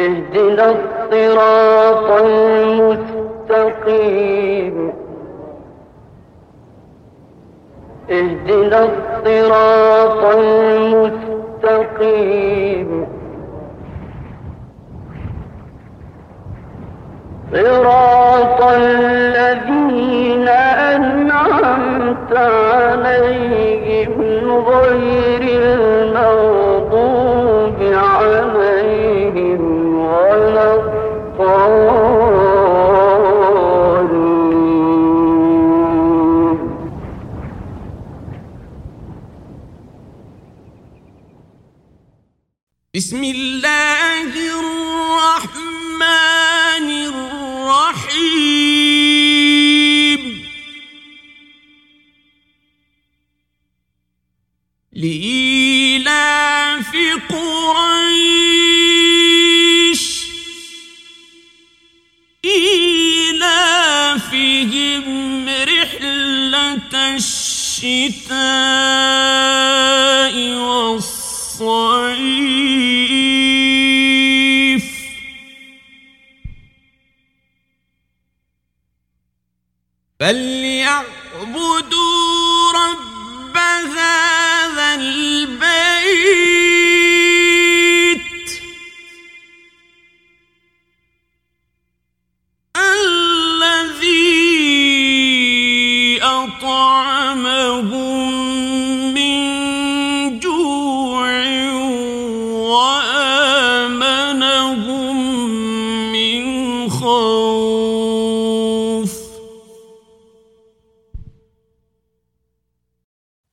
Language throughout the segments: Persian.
اهدنا الصراط المستقيم. اهدنا الصراط المستقيم. صراط الذين أنعمت عليهم غير لإيه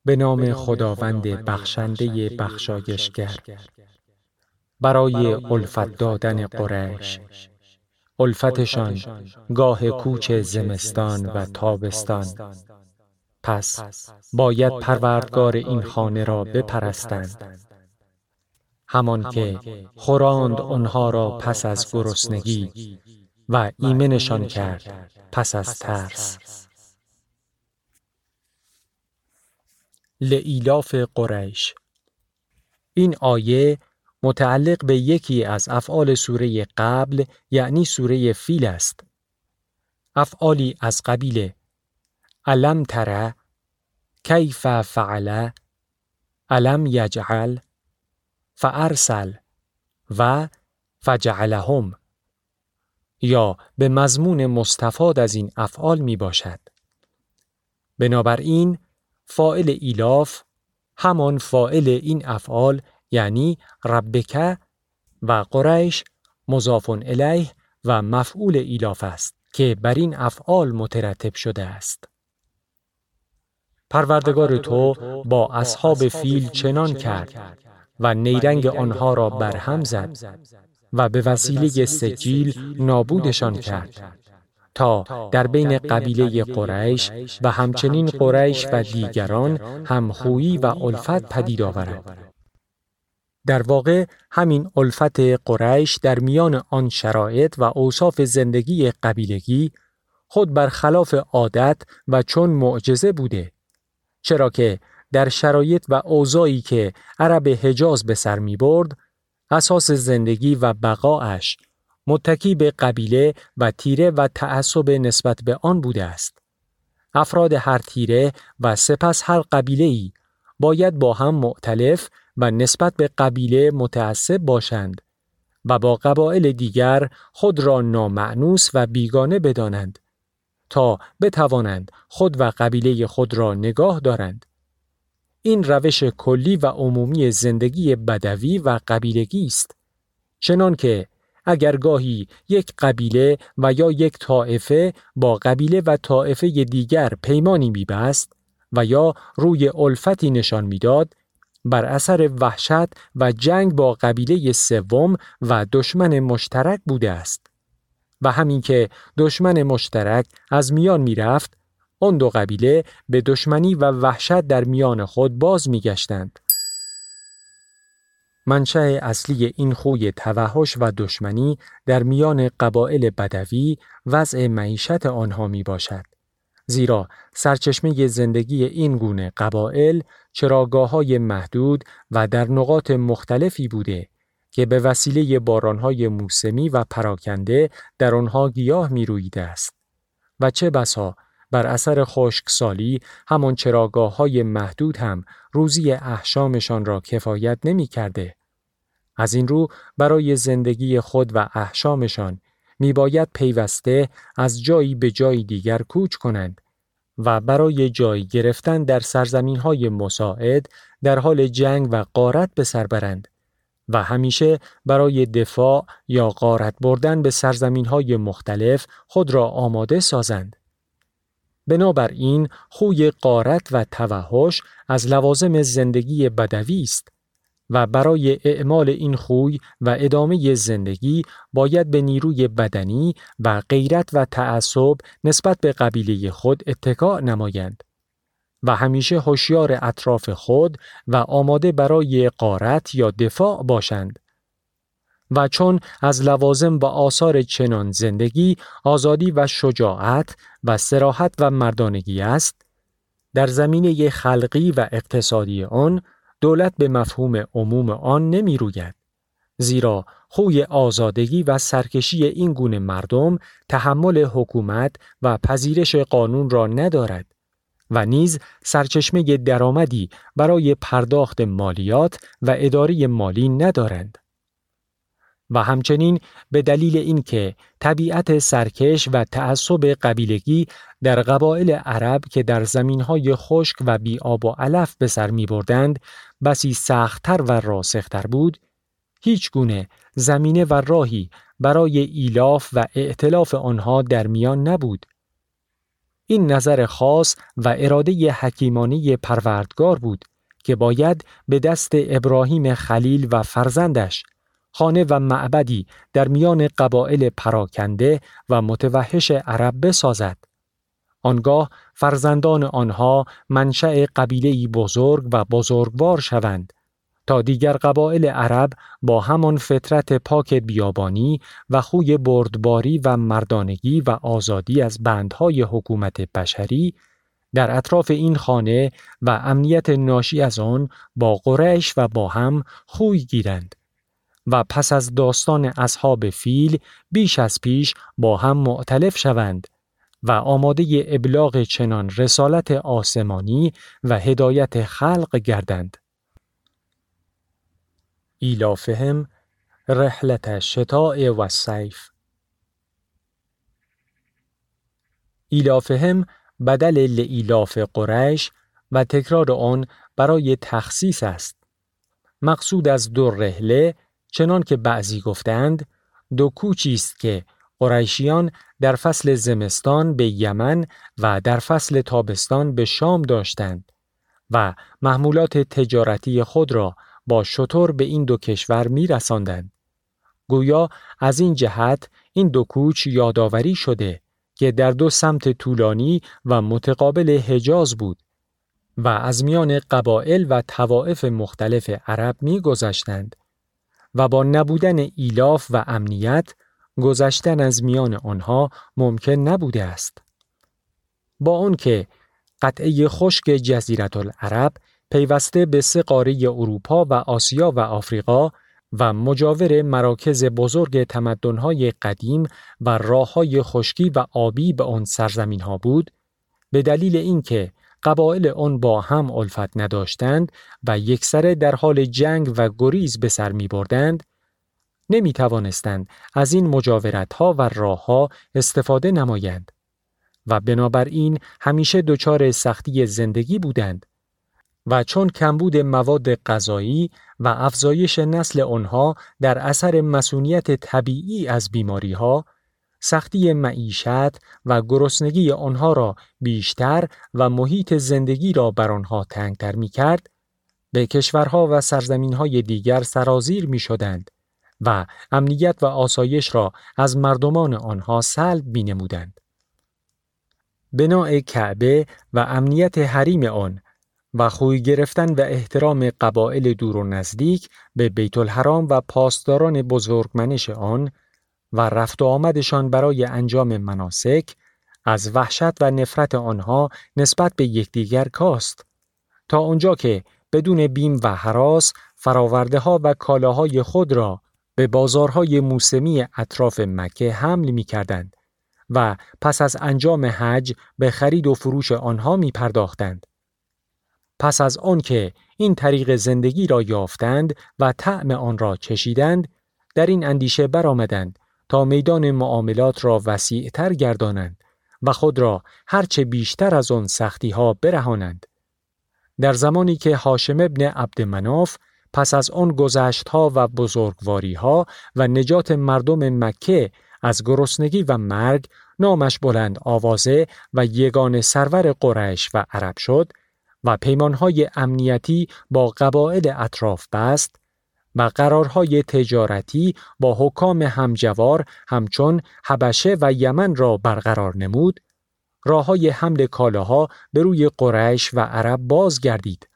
به نام خداوند بخشنده بخشایشگر. برای الفت دادن قریش. الفتشان گاه کوچ زمستان و تابستان. پس باید پروردگار این خانه را بپرستند. همان که خوراند آنها را پس از گرسنگی و ایمنشان کرد. پس از ترس. لإیلاف قریش این آیه متعلق به یکی از افعال سوره قبل یعنی سوره فیل است. افعالی از قبیل علم تره کیف فعل علم یجعل فارسل و فجعلهم یا به مضمون مستفاد از این افعال می باشد. بنابراین فائل ایلاف همان فائل این افعال یعنی ربکه و قریش مضاف الیه و مفعول ایلاف است که بر این افعال مترتب شده است. پروردگار تو با اصحاب فیل چنان کرد و نیرنگ آنها را برهم زد و به وسیله سجیل نابودشان کرد تا در بین قبیله قریش و همچنین قریش و دیگران همخویی و الفت پدید آورد. در واقع همین الفت قریش در میان آن شرایط و اوصاف زندگی قبیلگی خود برخلاف عادت و چون معجزه بوده چرا که در شرایط و اوضاعی که عرب حجاز به سر می برد اساس زندگی و بقاش متکی به قبیله و تیره و تعصب نسبت به آن بوده است. افراد هر تیره و سپس هر قبیله ای باید با هم معتلف و نسبت به قبیله متعصب باشند و با قبایل دیگر خود را نامعنوس و بیگانه بدانند تا بتوانند خود و قبیله خود را نگاه دارند. این روش کلی و عمومی زندگی بدوی و قبیلگی است. چنان که اگر گاهی یک قبیله و یا یک طائفه با قبیله و طائفه دیگر پیمانی میبست و یا روی الفتی نشان می‌داد بر اثر وحشت و جنگ با قبیله سوم و دشمن مشترک بوده است و همین که دشمن مشترک از میان می‌رفت آن دو قبیله به دشمنی و وحشت در میان خود باز میگشتند. منشأ اصلی این خوی توحش و دشمنی در میان قبایل بدوی وضع معیشت آنها می باشد. زیرا سرچشمه زندگی این گونه قبایل چراگاه های محدود و در نقاط مختلفی بوده که به وسیله بارانهای موسمی و پراکنده در آنها گیاه می رویده است و چه بسا بر اثر خشکسالی همان چراگاه های محدود هم روزی احشامشان را کفایت نمی کرده. از این رو برای زندگی خود و احشامشان می باید پیوسته از جایی به جایی دیگر کوچ کنند و برای جای گرفتن در سرزمین های مساعد در حال جنگ و قارت به سر برند و همیشه برای دفاع یا قارت بردن به سرزمین های مختلف خود را آماده سازند. بنابراین خوی قارت و توحش از لوازم زندگی بدوی است و برای اعمال این خوی و ادامه زندگی باید به نیروی بدنی و غیرت و تعصب نسبت به قبیله خود اتکاع نمایند و همیشه هوشیار اطراف خود و آماده برای قارت یا دفاع باشند و چون از لوازم و آثار چنان زندگی آزادی و شجاعت و سراحت و مردانگی است در زمینه خلقی و اقتصادی آن دولت به مفهوم عموم آن نمی روید. زیرا خوی آزادگی و سرکشی این گونه مردم تحمل حکومت و پذیرش قانون را ندارد و نیز سرچشمه درآمدی برای پرداخت مالیات و اداره مالی ندارند. و همچنین به دلیل اینکه طبیعت سرکش و تعصب قبیلگی در قبایل عرب که در زمینهای خشک و بی آب و علف به سر می بردند بسی سختتر و راسختر بود هیچ گونه زمینه و راهی برای ایلاف و ائتلاف آنها در میان نبود. این نظر خاص و اراده حکیمانی پروردگار بود که باید به دست ابراهیم خلیل و فرزندش خانه و معبدی در میان قبایل پراکنده و متوحش عرب بسازد. آنگاه فرزندان آنها منشأ قبیله بزرگ و بزرگوار شوند تا دیگر قبایل عرب با همان فطرت پاک بیابانی و خوی بردباری و مردانگی و آزادی از بندهای حکومت بشری در اطراف این خانه و امنیت ناشی از آن با قریش و با هم خوی گیرند و پس از داستان اصحاب فیل بیش از پیش با هم معتلف شوند و آماده ابلاغ چنان رسالت آسمانی و هدایت خلق گردند. ایلافهم رحلت شتاء و سیف ایلافهم بدل لإیلاف قریش و تکرار آن برای تخصیص است. مقصود از دو رحله چنان که بعضی گفتند دو کوچی است که قریشیان در فصل زمستان به یمن و در فصل تابستان به شام داشتند و محمولات تجارتی خود را با شطور به این دو کشور می رساندند. گویا از این جهت این دو کوچ یادآوری شده که در دو سمت طولانی و متقابل حجاز بود و از میان قبایل و توائف مختلف عرب می گذشتند و با نبودن ایلاف و امنیت گذشتن از میان آنها ممکن نبوده است. با آنکه قطعه خشک جزیرت العرب پیوسته به سه قاره اروپا و آسیا و آفریقا و مجاور مراکز بزرگ تمدن‌های قدیم و راه‌های خشکی و آبی به آن سرزمین‌ها بود به دلیل اینکه قبایل آن با هم الفت نداشتند و یکسره در حال جنگ و گریز به سر می بردند، نمی توانستند از این مجاورت ها و راه ها استفاده نمایند و بنابراین همیشه دچار سختی زندگی بودند و چون کمبود مواد غذایی و افزایش نسل آنها در اثر مسئولیت طبیعی از بیماری ها سختی معیشت و گرسنگی آنها را بیشتر و محیط زندگی را بر آنها تنگتر می کرد، به کشورها و سرزمینهای دیگر سرازیر می شدند و امنیت و آسایش را از مردمان آنها سلب می نمودند. بناع کعبه و امنیت حریم آن و خوی گرفتن و احترام قبایل دور و نزدیک به بیت الحرام و پاسداران بزرگمنش آن و رفت و آمدشان برای انجام مناسک از وحشت و نفرت آنها نسبت به یکدیگر کاست تا آنجا که بدون بیم و حراس فراورده ها و کالاهای خود را به بازارهای موسمی اطراف مکه حمل می کردند و پس از انجام حج به خرید و فروش آنها می پرداختند. پس از آنکه این طریق زندگی را یافتند و طعم آن را چشیدند در این اندیشه برآمدند تا میدان معاملات را وسیعتر گردانند و خود را هرچه بیشتر از آن سختی ها برهانند. در زمانی که هاشم ابن عبد مناف پس از آن گذشت ها و بزرگواری ها و نجات مردم مکه از گرسنگی و مرگ نامش بلند آوازه و یگان سرور قریش و عرب شد و پیمانهای امنیتی با قبایل اطراف بست و قرارهای تجارتی با حکام همجوار همچون حبشه و یمن را برقرار نمود راه های حمل کالاها به روی قریش و عرب باز گردید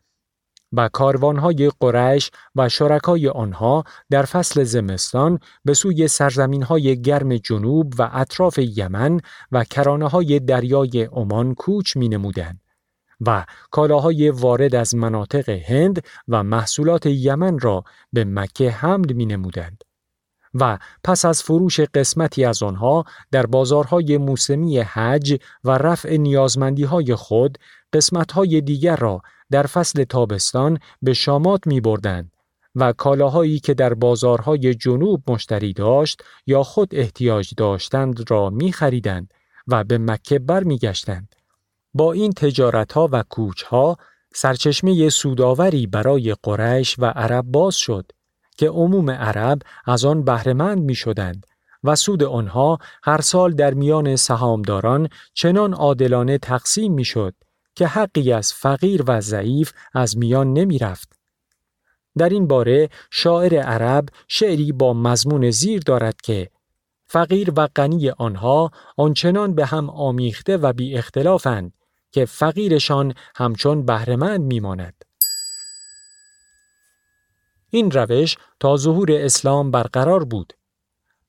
و کاروانهای قریش و شرکای آنها در فصل زمستان به سوی سرزمین های گرم جنوب و اطراف یمن و کرانه های دریای عمان کوچ می نمودن و کالاهای وارد از مناطق هند و محصولات یمن را به مکه حمل می نمودند. و پس از فروش قسمتی از آنها در بازارهای موسمی حج و رفع نیازمندی های خود قسمتهای دیگر را در فصل تابستان به شامات می بردند و کالاهایی که در بازارهای جنوب مشتری داشت یا خود احتیاج داشتند را می خریدند و به مکه بر می گشتند. با این تجارت ها و کوچ ها سرچشمه سوداوری برای قریش و عرب باز شد که عموم عرب از آن بهرهمند می شدند و سود آنها هر سال در میان سهامداران چنان عادلانه تقسیم می شد که حقی از فقیر و ضعیف از میان نمی رفت. در این باره شاعر عرب شعری با مضمون زیر دارد که فقیر و غنی آنها آنچنان به هم آمیخته و بی اختلافند که فقیرشان همچون بهرهمند میماند. این روش تا ظهور اسلام برقرار بود.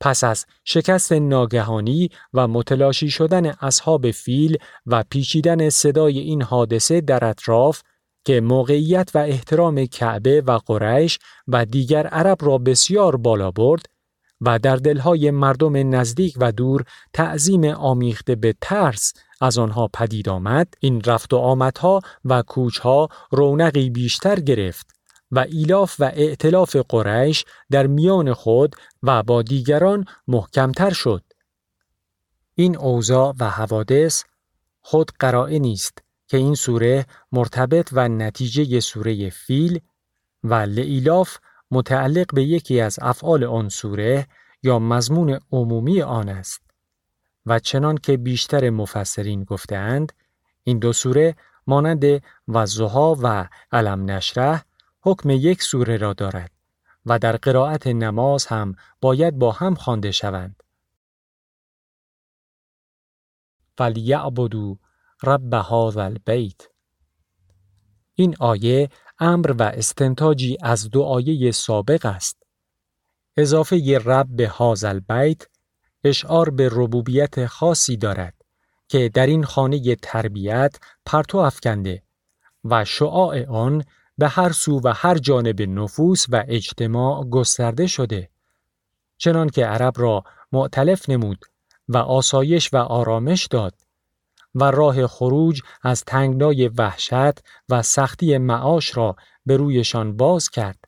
پس از شکست ناگهانی و متلاشی شدن اصحاب فیل و پیچیدن صدای این حادثه در اطراف که موقعیت و احترام کعبه و قریش و دیگر عرب را بسیار بالا برد و در دلهای مردم نزدیک و دور تعظیم آمیخته به ترس از آنها پدید آمد این رفت و آمدها و کوچها رونقی بیشتر گرفت و ایلاف و ائتلاف قریش در میان خود و با دیگران محکمتر شد. این اوضاع و حوادث خود قرائه نیست که این سوره مرتبط و نتیجه سوره فیل و لعیلاف متعلق به یکی از افعال آن سوره یا مضمون عمومی آن است و چنان که بیشتر مفسرین گفتهاند این دو سوره مانند وزها و علم نشره حکم یک سوره را دارد و در قرائت نماز هم باید با هم خوانده شوند. فلیعبدو رب هذا البیت این آیه امر و استنتاجی از دو آیه سابق است. اضافه ی رب به هذا البیت اشعار به ربوبیت خاصی دارد که در این خانه تربیت پرتو افکنده و شعاع آن به هر سو و هر جانب نفوس و اجتماع گسترده شده چنان که عرب را معتلف نمود و آسایش و آرامش داد و راه خروج از تنگنای وحشت و سختی معاش را به رویشان باز کرد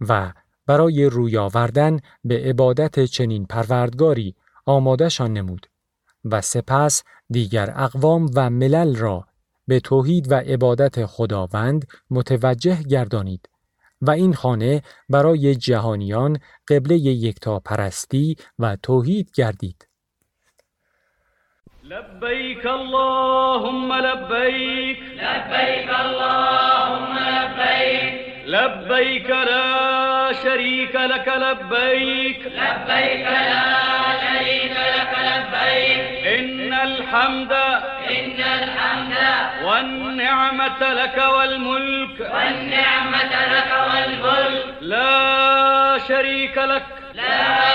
و برای روی آوردن به عبادت چنین پروردگاری آمادهشان نمود و سپس دیگر اقوام و ملل را به توحید و عبادت خداوند متوجه گردانید و این خانه برای جهانیان قبله یکتا پرستی و توحید گردید. لبيك اللهم لبيك. لبيك اللهم لبيك. لبيك لا شريك لك لبيك. لبيك لا شريك لك لبيك. إن الحمد إن الحمد والنعمة لك والملك. والنعمة لك والملك. لا شريك لك. لا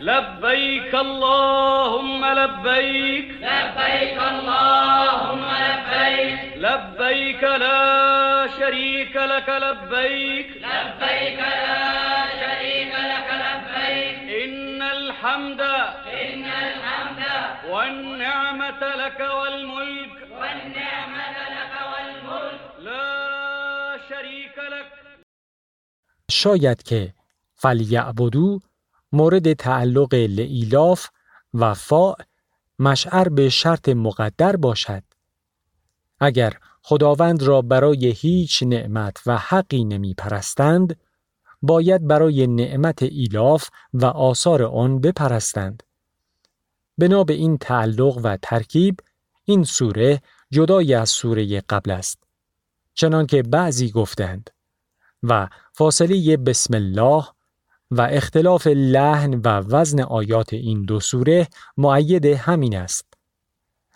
لبيك اللهم لبيك. لبيك اللهم لبيك. لبيك لا شريك لك لبيك. لبيك لا شريك لك لبيك. إن الحمد إن الحمد والنعمة لك والملك. والنعمة لك والملك. لا شريك لك. شاید که فلیعبدو مورد تعلق لعیلاف و فا مشعر به شرط مقدر باشد. اگر خداوند را برای هیچ نعمت و حقی نمی پرستند، باید برای نعمت ایلاف و آثار آن بپرستند. بنا به این تعلق و ترکیب، این سوره جدای از سوره قبل است. چنانکه بعضی گفتند و فاصله بسم الله و اختلاف لحن و وزن آیات این دو سوره معید همین است.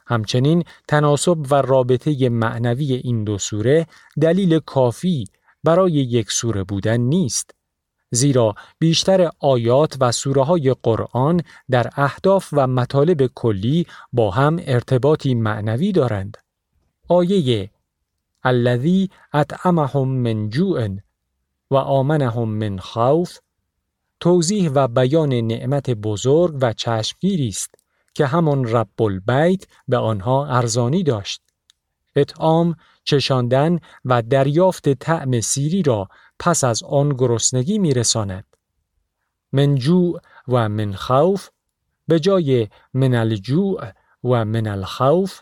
همچنین تناسب و رابطه معنوی این دو سوره دلیل کافی برای یک سوره بودن نیست. زیرا بیشتر آیات و سوره های قرآن در اهداف و مطالب کلی با هم ارتباطی معنوی دارند. آیه الذی اطعمهم من جوع و آمنهم من خوف توضیح و بیان نعمت بزرگ و چشمگیری است که همان رب البیت به آنها ارزانی داشت. اطعام چشاندن و دریافت طعم سیری را پس از آن گرسنگی میرساند. من جوع و من خوف به جای من الجوع و من الخوف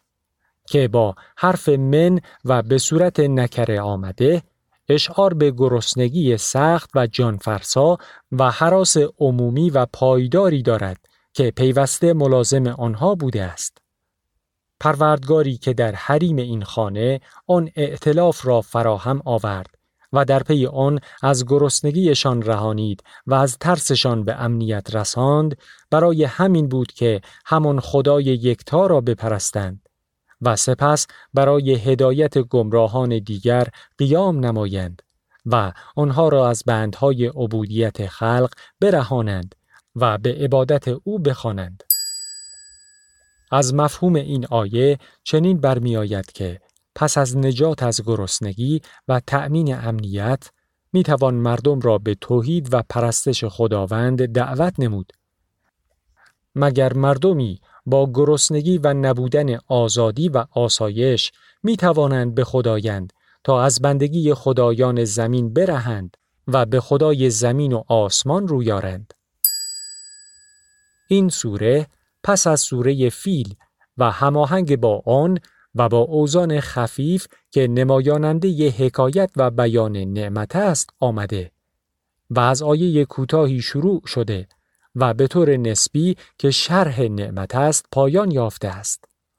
که با حرف من و به صورت نکره آمده اشعار به گرسنگی سخت و جانفرسا و حراس عمومی و پایداری دارد که پیوسته ملازم آنها بوده است. پروردگاری که در حریم این خانه آن ائتلاف را فراهم آورد و در پی آن از گرسنگیشان رهانید و از ترسشان به امنیت رساند برای همین بود که همان خدای یکتا را بپرستند و سپس برای هدایت گمراهان دیگر قیام نمایند و آنها را از بندهای عبودیت خلق برهانند و به عبادت او بخوانند. از مفهوم این آیه چنین برمیآید که پس از نجات از گرسنگی و تأمین امنیت می توان مردم را به توحید و پرستش خداوند دعوت نمود. مگر مردمی با گرسنگی و نبودن آزادی و آسایش می توانند به خدایند تا از بندگی خدایان زمین برهند و به خدای زمین و آسمان رویارند. این سوره پس از سوره فیل و هماهنگ با آن و با اوزان خفیف که نمایاننده ی حکایت و بیان نعمت است آمده و از آیه کوتاهی شروع شده و به طور نسبی که شرح نعمت است پایان یافته است.